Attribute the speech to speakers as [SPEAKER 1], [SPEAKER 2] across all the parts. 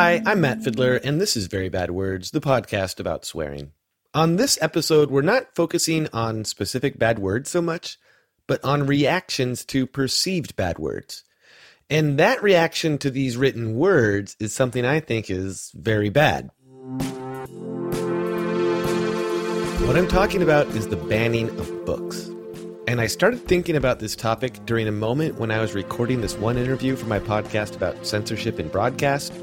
[SPEAKER 1] Hi, I'm Matt Fiddler, and this is Very Bad Words, the podcast about swearing. On this episode, we're not focusing on specific bad words so much, but on reactions to perceived bad words. And that reaction to these written words is something I think is very bad. What I'm talking about is the banning of books. And I started thinking about this topic during a moment when I was recording this one interview for my podcast about censorship in broadcast.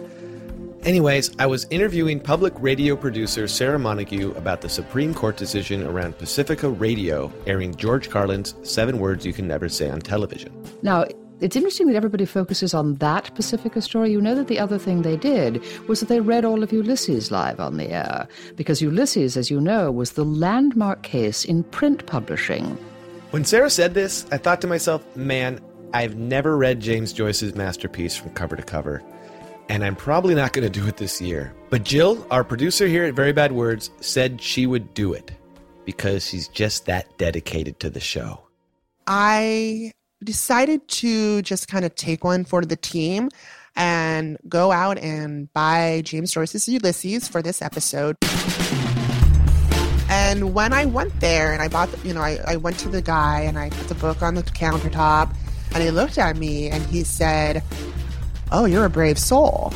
[SPEAKER 1] Anyways, I was interviewing public radio producer Sarah Montague about the Supreme Court decision around Pacifica Radio airing George Carlin's Seven Words You Can Never Say on Television.
[SPEAKER 2] Now, it's interesting that everybody focuses on that Pacifica story. You know that the other thing they did was that they read all of Ulysses live on the air, because Ulysses, as you know, was the landmark case in print publishing.
[SPEAKER 1] When Sarah said this, I thought to myself, man, I've never read James Joyce's masterpiece from cover to cover, and I'm probably not going to do it this year. But Jill, our producer here at Very Bad Words, said she would do it because she's just that dedicated to the show.
[SPEAKER 3] I decided to just kind of take one for the team and go out and buy James Joyce's Ulysses for this episode. And when I went there and I bought, the, you know, I, I went to the guy and I put the book on the countertop and he looked at me and he said, Oh, you're a brave soul.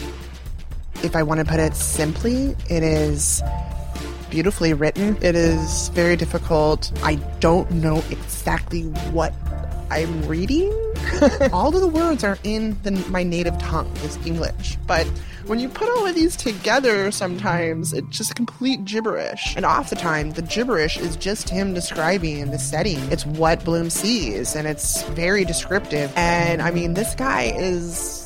[SPEAKER 3] If I want to put it simply, it is beautifully written. It is very difficult. I don't know exactly what I'm reading. all of the words are in the, my native tongue, is English. But when you put all of these together, sometimes it's just complete gibberish. And off the time, the gibberish is just him describing the setting. It's what Bloom sees, and it's very descriptive. And I mean, this guy is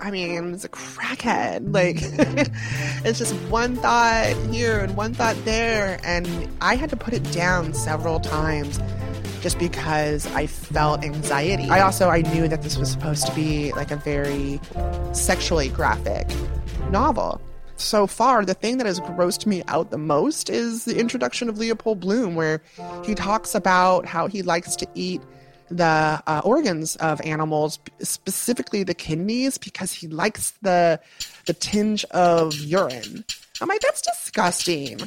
[SPEAKER 3] I mean, it's a crackhead. Like, it's just one thought here and one thought there. And I had to put it down several times just because I felt anxiety. I also I knew that this was supposed to be like a very sexually graphic novel. So far, the thing that has grossed me out the most is the introduction of Leopold Bloom, where he talks about how he likes to eat the uh, organs of animals, specifically the kidneys, because he likes the the tinge of urine. I'm like, that's disgusting.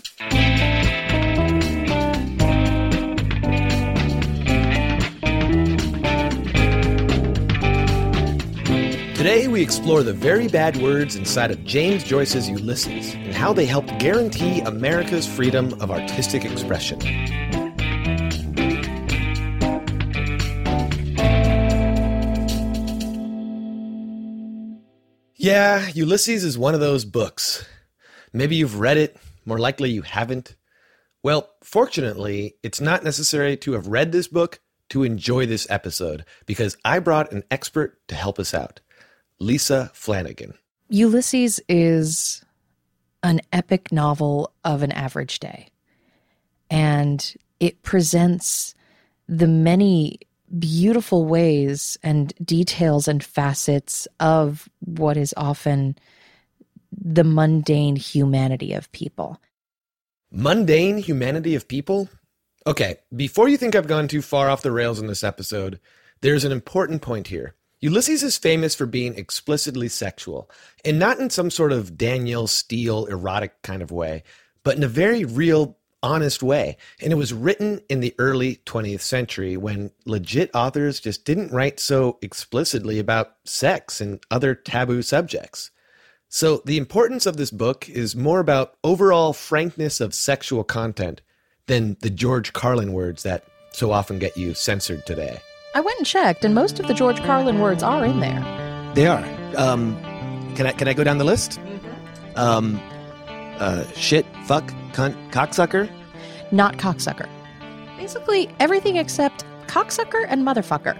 [SPEAKER 1] Today, we explore the very bad words inside of James Joyce's Ulysses and how they helped guarantee America's freedom of artistic expression. Yeah, Ulysses is one of those books. Maybe you've read it, more likely you haven't. Well, fortunately, it's not necessary to have read this book to enjoy this episode because I brought an expert to help us out. Lisa Flanagan.
[SPEAKER 4] Ulysses is an epic novel of an average day. And it presents the many beautiful ways and details and facets of what is often the mundane humanity of people.
[SPEAKER 1] Mundane humanity of people? Okay, before you think I've gone too far off the rails in this episode, there's an important point here. Ulysses is famous for being explicitly sexual, and not in some sort of Danielle Steel erotic kind of way, but in a very real, honest way. And it was written in the early 20th century when legit authors just didn't write so explicitly about sex and other taboo subjects. So the importance of this book is more about overall frankness of sexual content than the George Carlin words that so often get you censored today.
[SPEAKER 4] I went and checked, and most of the George Carlin words are in there.
[SPEAKER 5] They are. Um, can I can I go down the list? Um, uh, shit, fuck, cunt, cocksucker.
[SPEAKER 4] Not cocksucker. Basically, everything except cocksucker and motherfucker,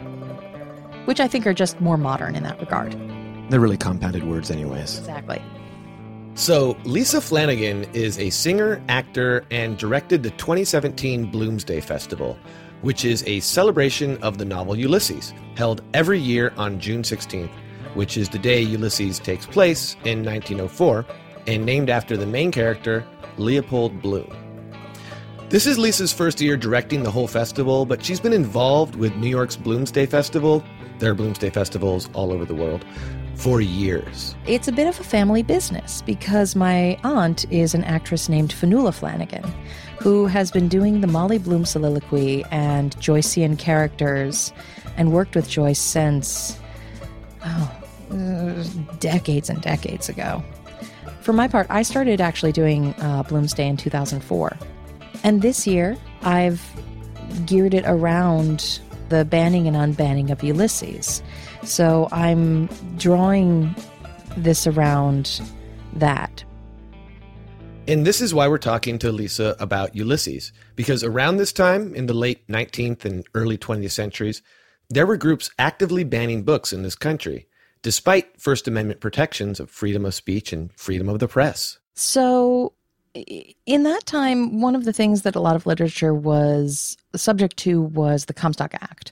[SPEAKER 4] which I think are just more modern in that regard.
[SPEAKER 5] They're really compounded words, anyways.
[SPEAKER 4] Exactly.
[SPEAKER 1] So, Lisa Flanagan is a singer, actor, and directed the 2017 Bloomsday Festival, which is a celebration of the novel Ulysses, held every year on June 16th, which is the day Ulysses takes place in 1904, and named after the main character, Leopold Bloom. This is Lisa's first year directing the whole festival, but she's been involved with New York's Bloomsday Festival. There are Bloomsday festivals all over the world for years.
[SPEAKER 4] It's a bit of a family business because my aunt is an actress named Fionnula Flanagan, who has been doing the Molly Bloom soliloquy and Joycean characters and worked with Joyce since, oh, uh, decades and decades ago. For my part, I started actually doing uh, Bloomsday in 2004. And this year, I've geared it around the banning and unbanning of Ulysses. So I'm drawing this around that.
[SPEAKER 1] And this is why we're talking to Lisa about Ulysses, because around this time, in the late 19th and early 20th centuries, there were groups actively banning books in this country, despite First Amendment protections of freedom of speech and freedom of the press.
[SPEAKER 4] So, in that time, one of the things that a lot of literature was subject to was the Comstock Act.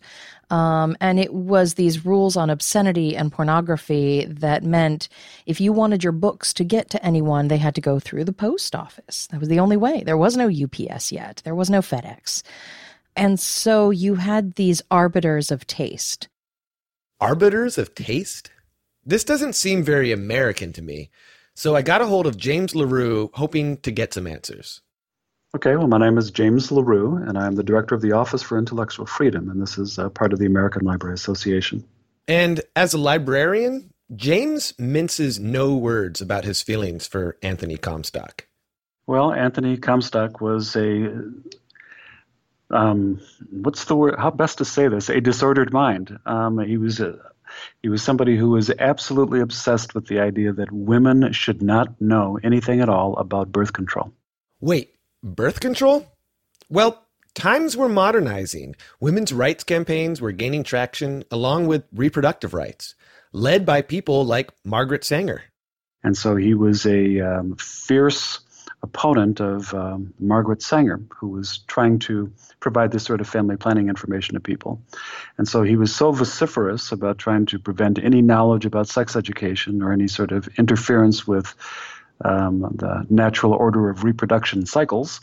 [SPEAKER 4] Um, and it was these rules on obscenity and pornography that meant if you wanted your books to get to anyone, they had to go through the post office. That was the only way. There was no UPS yet, there was no FedEx. And so you had these arbiters of taste.
[SPEAKER 1] Arbiters of taste? This doesn't seem very American to me. So I got a hold of James LaRue, hoping to get some answers.
[SPEAKER 6] Okay, well, my name is James LaRue, and I'm the director of the Office for Intellectual Freedom, and this is uh, part of the American Library Association.
[SPEAKER 1] And as a librarian, James minces no words about his feelings for Anthony Comstock.
[SPEAKER 6] Well, Anthony Comstock was a um, what's the word? How best to say this? A disordered mind. Um, he was a, he was somebody who was absolutely obsessed with the idea that women should not know anything at all about birth control.
[SPEAKER 1] Wait, birth control? Well, times were modernizing. Women's rights campaigns were gaining traction along with reproductive rights, led by people like Margaret Sanger.
[SPEAKER 6] And so he was a um, fierce opponent of um, Margaret Sanger, who was trying to provide this sort of family planning information to people. And so he was so vociferous about trying to prevent any knowledge about sex education or any sort of interference with um, the natural order of reproduction cycles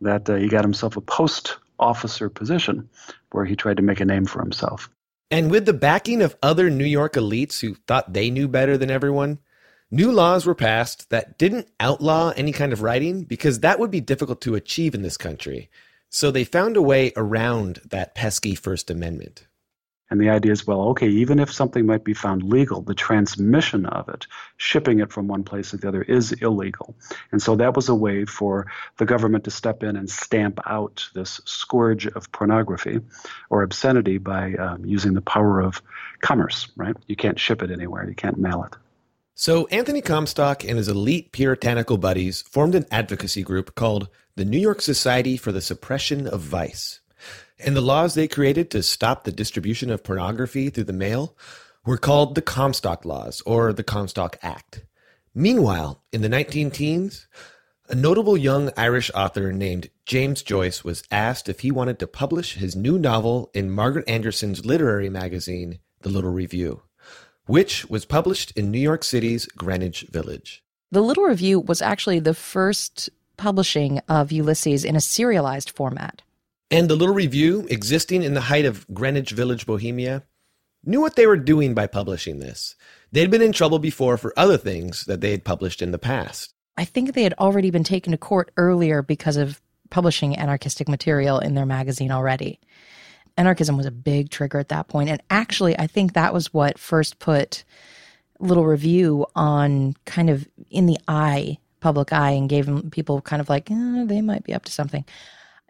[SPEAKER 6] that uh, he got himself a post officer position where he tried to make a name for himself.
[SPEAKER 1] And with the backing of other New York elites who thought they knew better than everyone, new laws were passed that didn't outlaw any kind of writing because that would be difficult to achieve in this country. So they found a way around that pesky First Amendment.
[SPEAKER 6] And the idea is, well, okay, even if something might be found legal, the transmission of it, shipping it from one place to the other, is illegal. And so that was a way for the government to step in and stamp out this scourge of pornography or obscenity by um, using the power of commerce, right? You can't ship it anywhere, you can't mail it.
[SPEAKER 1] So Anthony Comstock and his elite puritanical buddies formed an advocacy group called the New York Society for the Suppression of Vice. And the laws they created to stop the distribution of pornography through the mail were called the Comstock Laws or the Comstock Act. Meanwhile, in the 19 teens, a notable young Irish author named James Joyce was asked if he wanted to publish his new novel in Margaret Anderson's literary magazine, The Little Review which was published in New York City's Greenwich Village.
[SPEAKER 4] The Little Review was actually the first publishing of Ulysses in a serialized format.
[SPEAKER 1] And the Little Review, existing in the height of Greenwich Village, Bohemia, knew what they were doing by publishing this. They'd been in trouble before for other things that they had published in the past.
[SPEAKER 4] I think they had already been taken to court earlier because of publishing anarchistic material in their magazine already anarchism was a big trigger at that point. And actually, I think that was what first put Little Review on kind of in the eye, public eye, and gave people kind of like, eh, they might be up to something.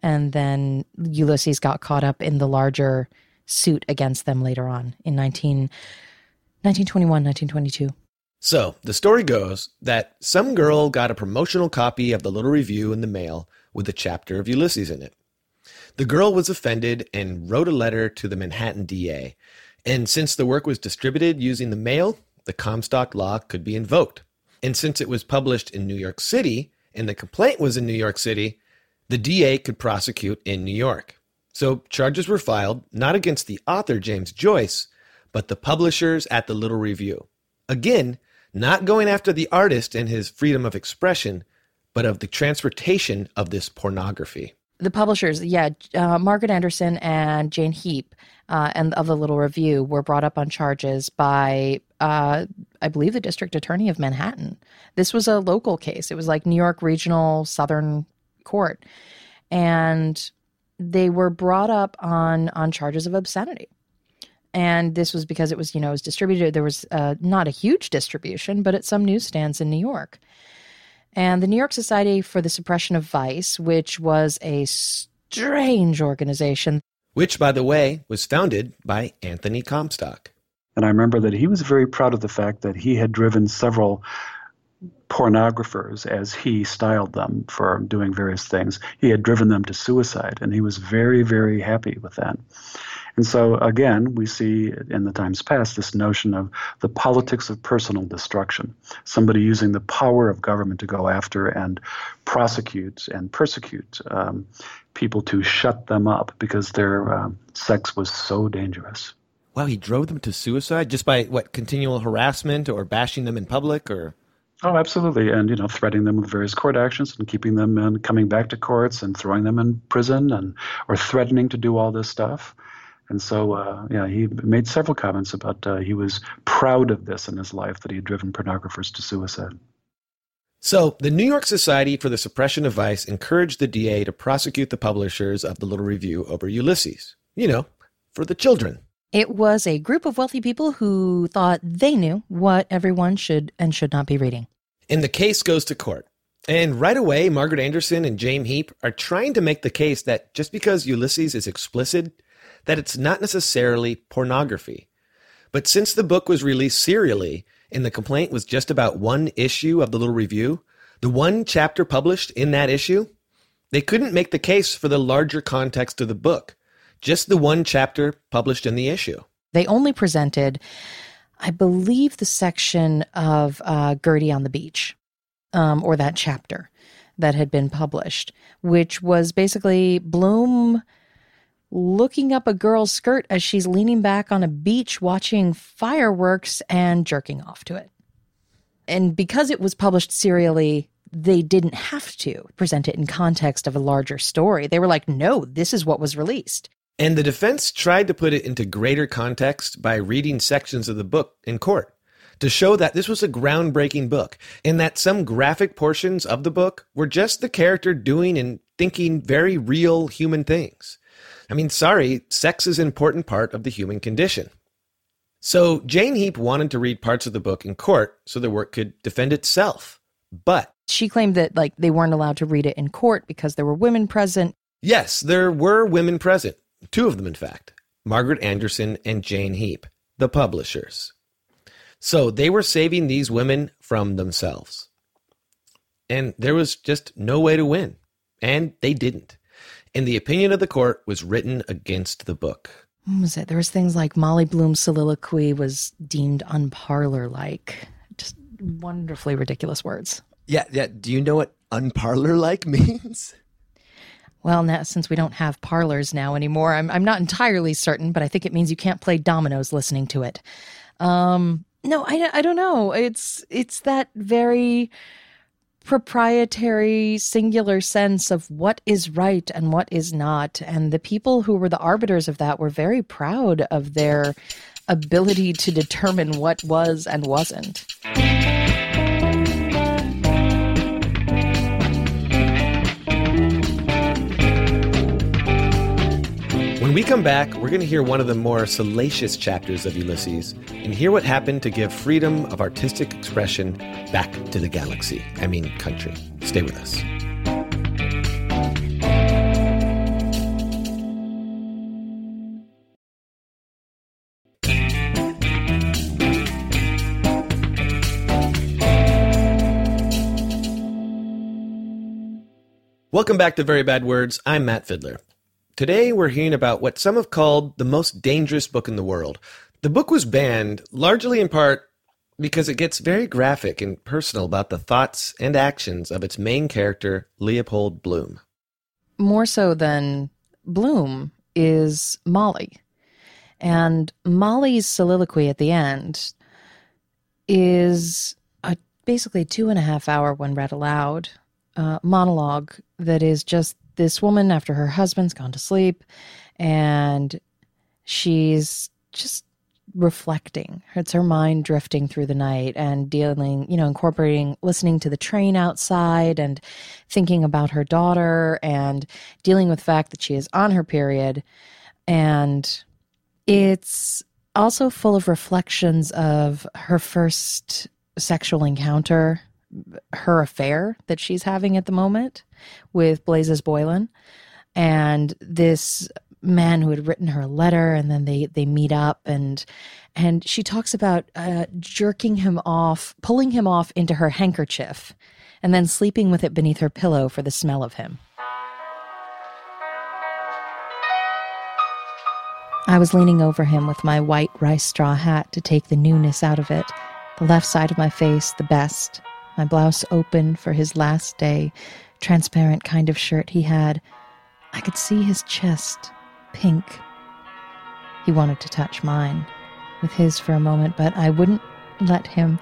[SPEAKER 4] And then Ulysses got caught up in the larger suit against them later on in 19, 1921, 1922.
[SPEAKER 1] So the story goes that some girl got a promotional copy of the Little Review in the mail with a chapter of Ulysses in it. The girl was offended and wrote a letter to the Manhattan DA. And since the work was distributed using the mail, the Comstock law could be invoked. And since it was published in New York City and the complaint was in New York City, the DA could prosecute in New York. So charges were filed not against the author, James Joyce, but the publishers at the Little Review. Again, not going after the artist and his freedom of expression, but of the transportation of this pornography.
[SPEAKER 4] The publishers, yeah, uh, Margaret Anderson and Jane Heap, uh, and of the Little Review were brought up on charges by, uh, I believe, the district attorney of Manhattan. This was a local case. It was like New York Regional Southern Court, and they were brought up on on charges of obscenity. And this was because it was, you know, it was distributed. There was uh, not a huge distribution, but at some newsstands in New York. And the New York Society for the Suppression of Vice, which was a strange organization.
[SPEAKER 1] Which, by the way, was founded by Anthony Comstock.
[SPEAKER 6] And I remember that he was very proud of the fact that he had driven several pornographers, as he styled them for doing various things. He had driven them to suicide, and he was very, very happy with that. And so, again, we see in the times past this notion of the politics of personal destruction. Somebody using the power of government to go after and prosecute and persecute um, people to shut them up because their uh, sex was so dangerous.
[SPEAKER 1] Wow, he drove them to suicide just by what continual harassment or bashing them in public or
[SPEAKER 6] Oh, absolutely, and you know, threatening them with various court actions and keeping them and coming back to courts and throwing them in prison and or threatening to do all this stuff. And so, uh, yeah, he made several comments about uh, he was proud of this in his life that he had driven pornographers to suicide.
[SPEAKER 1] So, the New York Society for the Suppression of Vice encouraged the DA to prosecute the publishers of the Little Review over Ulysses. You know, for the children.
[SPEAKER 4] It was a group of wealthy people who thought they knew what everyone should and should not be reading.
[SPEAKER 1] And the case goes to court. And right away, Margaret Anderson and Jane Heap are trying to make the case that just because Ulysses is explicit that it's not necessarily pornography. But since the book was released serially and the complaint was just about one issue of the little review, the one chapter published in that issue, they couldn't make the case for the larger context of the book, just the one chapter published in the issue.
[SPEAKER 4] They only presented, I believe, the section of uh, Gertie on the beach, um, or that chapter that had been published, which was basically Bloom looking up a girl's skirt as she's leaning back on a beach watching fireworks and jerking off to it. And because it was published serially, they didn't have to present it in context of a larger story. They were like, no, this is what was released.
[SPEAKER 1] And the defense tried to put it into greater context by reading sections of the book in court to show that this was a groundbreaking book and that some graphic portions of the book were just the character doing and thinking very real human things. I mean, sorry, sex is an important part of the human condition. So Jane Heap wanted to read parts of the book in court so the work could defend itself. But
[SPEAKER 4] she claimed that like they weren't allowed to read it in court because there were women present.
[SPEAKER 1] Yes, there were women present. Two of them, in fact. Margaret Anderson and Jane Heap, the publishers. So they were saving these women from themselves. And there was just no way to win. And they didn't and the opinion of the court was written against the book.
[SPEAKER 4] What was it? There was things like Molly Bloom's soliloquy was deemed unparlor like. Just wonderfully ridiculous words.
[SPEAKER 5] Yeah, yeah. Do you know what unparlor like means?
[SPEAKER 4] Well, now since we don't have parlors now anymore, I'm I'm not entirely certain, but I think it means you can't play dominoes listening to it. Um, no, I, I don't know. It's it's that very proprietary, singular sense of what is right and what is not. And the people who were the arbiters of that were very proud of their ability to determine what was and wasn't.
[SPEAKER 1] When we come back, we're going to hear one of the more salacious chapters of Ulysses and hear what happened to give freedom of artistic expression back to the galaxy. I mean, country. Stay with us. Welcome back to Very Bad Words. I'm Matt Fidler. Today, we're hearing about what some have called the most dangerous book in the world. The book was banned largely in part because it gets very graphic and personal about the thoughts and actions of its main character, Leopold Bloom.
[SPEAKER 4] More so than Bloom is Molly. And Molly's soliloquy at the end is a basically two and a half hour, when read aloud, uh, monologue that is just this woman after her husband's gone to sleep and she's just reflecting. It's her mind drifting through the night and dealing, you know, incorporating listening to the train outside and thinking about her daughter and dealing with the fact that she is on her period. And it's also full of reflections of her first sexual encounter, her affair that she's having at the moment with Blazes Boylan. And this man who had written her a letter and then they they meet up and and she talks about uh, jerking him off pulling him off into her handkerchief and then sleeping with it beneath her pillow for the smell of him i was leaning over him with my white rice straw hat to take the newness out of it the left side of my face the best my blouse open for his last day transparent kind of shirt he had I could see his chest, pink. He wanted to touch mine with his for a moment, but I wouldn't let him.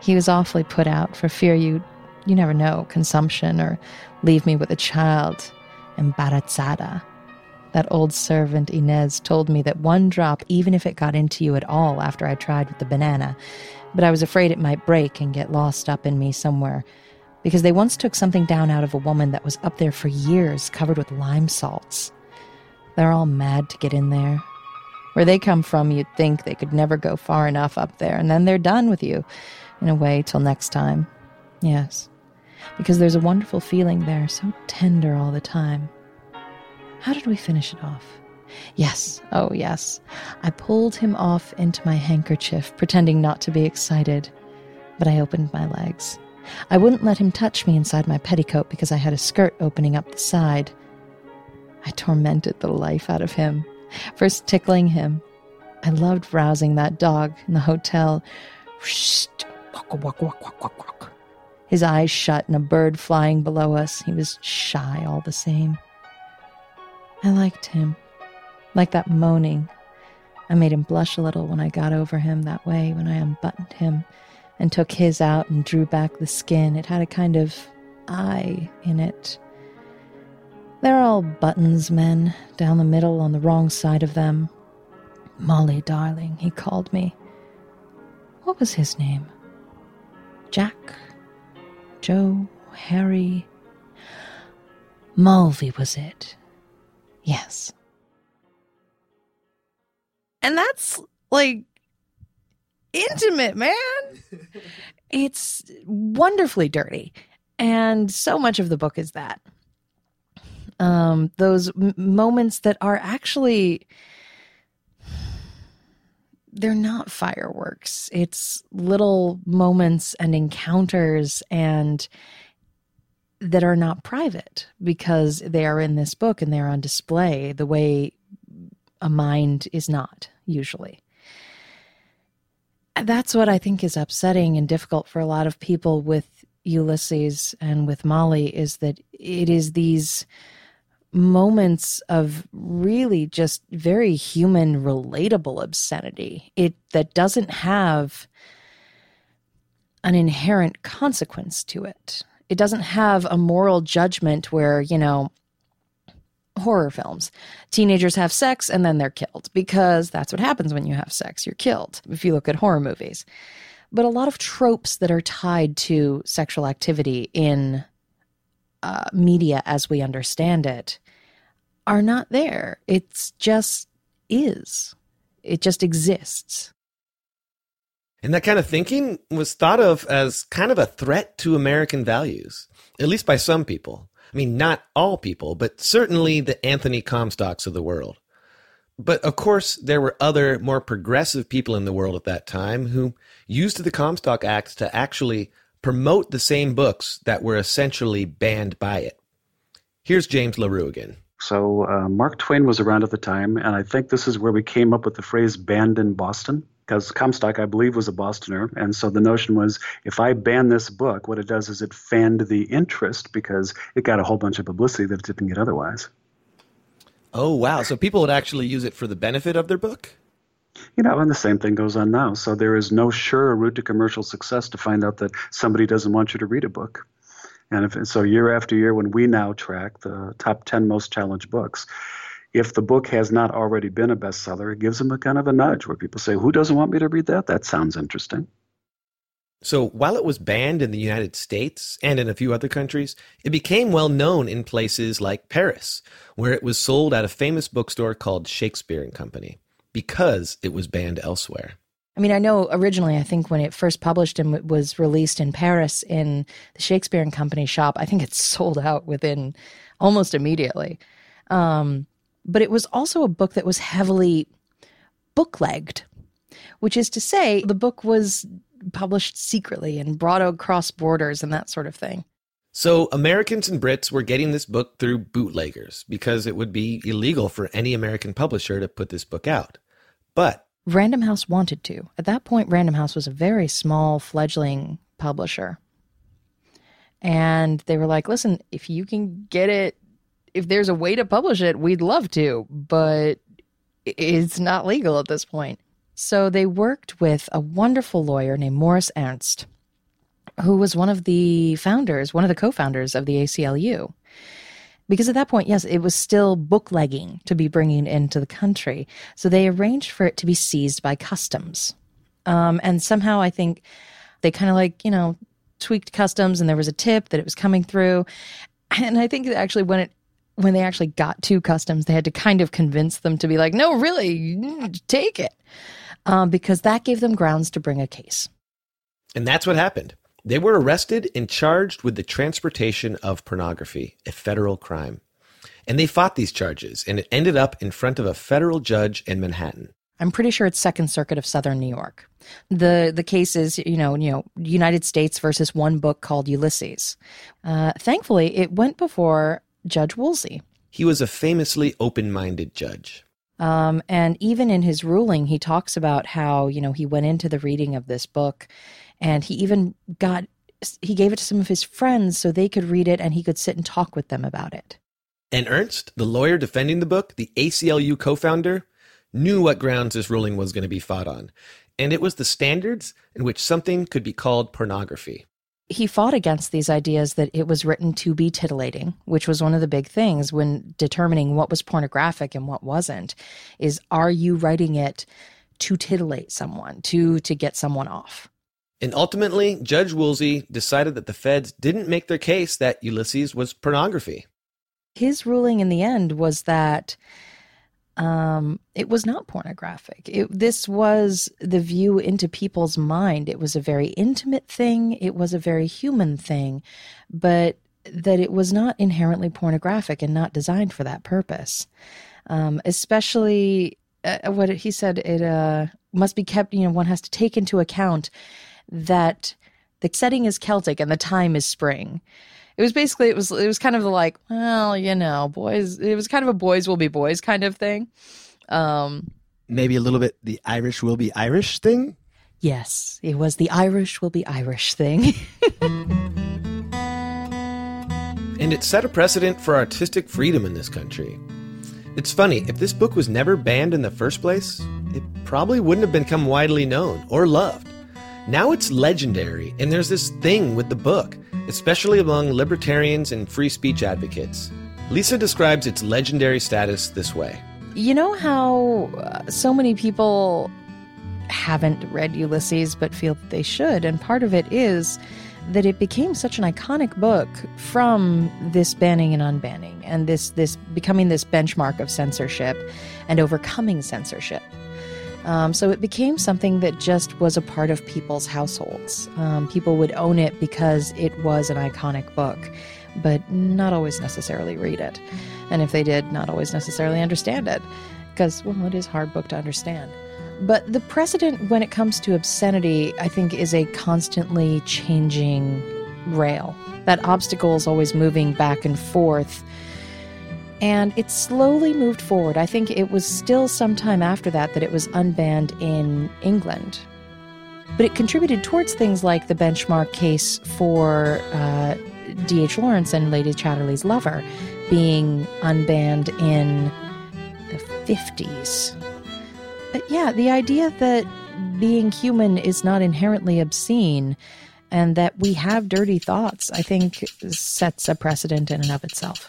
[SPEAKER 4] He was awfully put out for fear you you never know, consumption or leave me with a child. Embarazada. That old servant Inez told me that one drop, even if it got into you at all after I tried with the banana, but I was afraid it might break and get lost up in me somewhere because they once took something down out of a woman that was up there for years covered with lime salts. They're all mad to get in there. Where they come from, you'd think they could never go far enough up there, and then they're done with you, in a way, till next time. Yes, because there's a wonderful feeling there, so tender all the time. How did we finish it off? Yes, oh yes. I pulled him off into my handkerchief, pretending not to be excited, but I opened my legs. I wouldn't let him touch me inside my petticoat because I had a skirt opening up the side. I tormented the life out of him, first tickling him. I loved rousing that dog in the hotel. His eyes shut and a bird flying below us. He was shy all the same. I liked him, like that moaning. I made him blush a little when I got over him that way, when I unbuttoned him and took his out and drew back the skin. It had a kind of eye in it. They're all buttons, men, down the middle on the wrong side of them. Molly, darling, he called me. What was his name? Jack? Joe? Harry? Mulvey was it? Yes. And that's like intimate, man. it's wonderfully dirty. And so much of the book is that. Um, those m- moments that are actually they're not fireworks. It's little moments and encounters and that are not private because they are in this book and they're on display the way a mind is not usually. That's what I think is upsetting and difficult for a lot of people with Ulysses and with Molly is that it is these moments of really just very human relatable obscenity. It that doesn't have an inherent consequence to it it doesn't have a moral judgment where you know horror films. Teenagers have sex and then they're killed because that's what happens when you have sex. You're killed if you look at horror movies. But a lot of tropes that are tied to sexual activity in uh, media as we understand it are not there. It's just is. It just exists.
[SPEAKER 1] And that kind of thinking was thought of as kind of a threat to American values, at least by some people. I mean, not all people, but certainly the Anthony Comstocks of the world. But of course, there were other more progressive people in the world at that time who used the Comstock Act to actually promote the same books that were essentially banned by it. Here's James LaRue again.
[SPEAKER 6] So, uh, Mark Twain was around at the time, and I think this is where we came up with the phrase banned in Boston because Comstock, I believe, was a Bostoner. And so the notion was if I ban this book, what it does is it fanned the interest because it got a whole bunch of publicity that it didn't get otherwise.
[SPEAKER 1] Oh, wow. So people would actually use it for the benefit of their book?
[SPEAKER 6] You know, and the same thing goes on now. So there is no sure route to commercial success to find out that somebody doesn't want you to read a book. And if, so, year after year, when we now track the top 10 most challenged books, if the book has not already been a bestseller, it gives them a kind of a nudge where people say, Who doesn't want me to read that? That sounds interesting.
[SPEAKER 1] So while it was banned in the United States and in a few other countries, it became well known in places like Paris, where it was sold at a famous bookstore called Shakespeare and Company, because it was banned elsewhere.
[SPEAKER 4] I mean, I know originally, I think when it first published and was released in Paris in the Shakespeare and Company shop, I think it sold out within almost immediately. Um, but it was also a book that was heavily booklegged, which is to say, the book was published secretly and brought across borders and that sort of thing.
[SPEAKER 1] So Americans and Brits were getting this book through bootleggers because it would be illegal for any American publisher to put this book out. But
[SPEAKER 4] Random House wanted to. At that point, Random House was a very small fledgling publisher. And they were like, listen, if you can get it, if there's a way to publish it, we'd love to, but it's not legal at this point. So they worked with a wonderful lawyer named Morris Ernst, who was one of the founders, one of the co founders of the ACLU. Because at that point, yes, it was still booklegging to be bringing into the country. So they arranged for it to be seized by customs. Um, and somehow I think they kind of like, you know, tweaked customs and there was a tip that it was coming through. And I think actually when it when they actually got to customs, they had to kind of convince them to be like, no, really, take it um, because that gave them grounds to bring a case.
[SPEAKER 1] And that's what happened. They were arrested and charged with the transportation of pornography, a federal crime. And they fought these charges, and it ended up in front of a federal judge in Manhattan.
[SPEAKER 4] I'm pretty sure it's Second Circuit of Southern New York. The the case is, you know, you know, United States versus one book called Ulysses. Uh, thankfully, it went before Judge Woolsey.
[SPEAKER 1] He was a famously open-minded judge.
[SPEAKER 4] Um, and even in his ruling, he talks about how, you know, he went into the reading of this book and he even got, he gave it to some of his friends so they could read it and he could sit and talk with them about it.
[SPEAKER 1] And Ernst, the lawyer defending the book, the ACLU co founder, knew what grounds this ruling was going to be fought on. And it was the standards in which something could be called pornography
[SPEAKER 4] he fought against these ideas that it was written to be titillating, which was one of the big things when determining what was pornographic and what wasn't. Is are you writing it to titillate someone, to to get someone off?
[SPEAKER 1] And ultimately, Judge Woolsey decided that the feds didn't make their case that Ulysses was pornography.
[SPEAKER 4] His ruling in the end was that um, it was not pornographic. It, this was the view into people's mind. It was a very intimate thing, it was a very human thing, but that it was not inherently pornographic and not designed for that purpose. Um, especially uh, what he said, it uh, must be kept, you know, one has to take into account that the setting is Celtic and the time is spring it was basically it was it was kind of like well you know boys it was kind of a boys will be boys kind of thing. Um
[SPEAKER 5] maybe a little bit the irish will be irish thing?
[SPEAKER 4] Yes it was the irish will be irish thing.
[SPEAKER 1] And it set a precedent for artistic freedom in this country. It's funny if this book was never banned in the first place it probably wouldn't have become widely known or loved. Now it's legendary and there's this thing with the book especially among libertarians and free speech advocates. Lisa describes its legendary status this way
[SPEAKER 4] You know how uh, so many people haven't read Ulysses but feel that they should, and part of it is that it became such an iconic book from this banning and unbanning and this this becoming this benchmark of censorship and overcoming censorship. Um, so it became something that just was a part of people's households. Um, people would own it because it was an iconic book, but not always necessarily read it. And if they did, not always necessarily understand it, because, well, it is a hard book to understand. But the precedent when it comes to obscenity, I think, is a constantly changing rail. That obstacle is always moving back and forth and it slowly moved forward. I think it was still some time after that that it was unbanned in England. But it contributed towards things like the benchmark case for uh, D.H. Lawrence and Lady Chatterley's Lover being unbanned in the 50s. But yeah, the idea that being human is not inherently obscene and that we have dirty thoughts, I think sets a precedent in and of itself.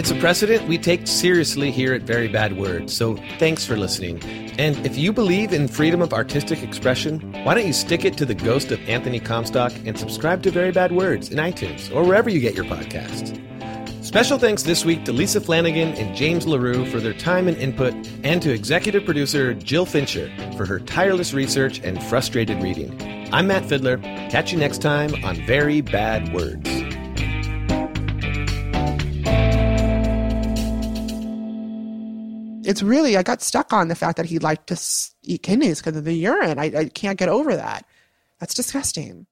[SPEAKER 1] It's a precedent we take seriously here at Very Bad Words. So thanks for listening. And if you believe in freedom of artistic expression, why don't you stick it to the ghost of Anthony Comstock and subscribe to Very Bad Words in iTunes or wherever you get your podcasts? Special thanks this week to Lisa Flanagan and James LaRue for their time and input, and to executive producer Jill Fincher for her tireless research and frustrated reading. I'm Matt Fiddler. Catch you next time on Very Bad Words.
[SPEAKER 3] It's really, I got stuck on the fact that he liked to eat kidneys because of the urine. I, I can't get over that. That's disgusting.